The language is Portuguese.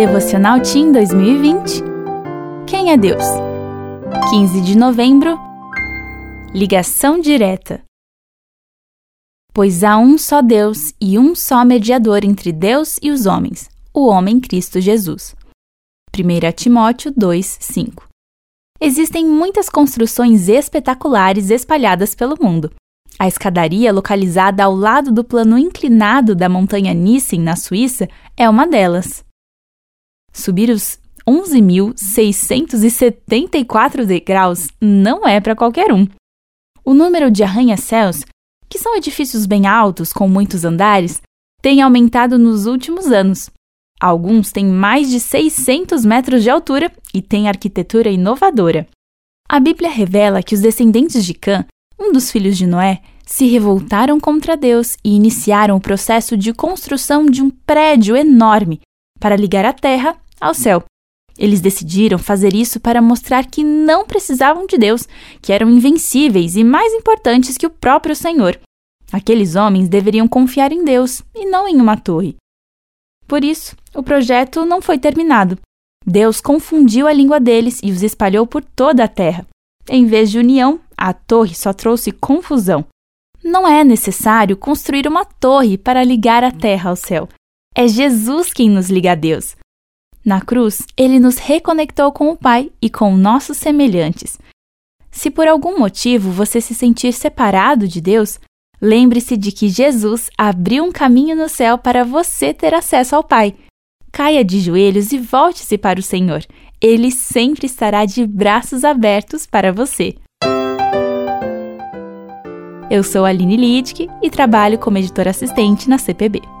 Devocional Team 2020 Quem é Deus? 15 de novembro Ligação direta Pois há um só Deus e um só mediador entre Deus e os homens, o homem Cristo Jesus. 1 Timóteo 2, 5 Existem muitas construções espetaculares espalhadas pelo mundo. A escadaria, localizada ao lado do plano inclinado da montanha Nissen, na Suíça, é uma delas. Subir os 11.674 degraus não é para qualquer um. O número de arranha-céus, que são edifícios bem altos com muitos andares, tem aumentado nos últimos anos. Alguns têm mais de 600 metros de altura e têm arquitetura inovadora. A Bíblia revela que os descendentes de Cã, um dos filhos de Noé, se revoltaram contra Deus e iniciaram o processo de construção de um prédio enorme para ligar a terra ao céu. Eles decidiram fazer isso para mostrar que não precisavam de Deus, que eram invencíveis e mais importantes que o próprio Senhor. Aqueles homens deveriam confiar em Deus e não em uma torre. Por isso, o projeto não foi terminado. Deus confundiu a língua deles e os espalhou por toda a terra. Em vez de união, a torre só trouxe confusão. Não é necessário construir uma torre para ligar a terra ao céu. É Jesus quem nos liga a Deus. Na cruz, ele nos reconectou com o Pai e com nossos semelhantes. Se por algum motivo você se sentir separado de Deus, lembre-se de que Jesus abriu um caminho no céu para você ter acesso ao Pai. Caia de joelhos e volte-se para o Senhor. Ele sempre estará de braços abertos para você. Eu sou Aline Lidke e trabalho como editora assistente na CPB.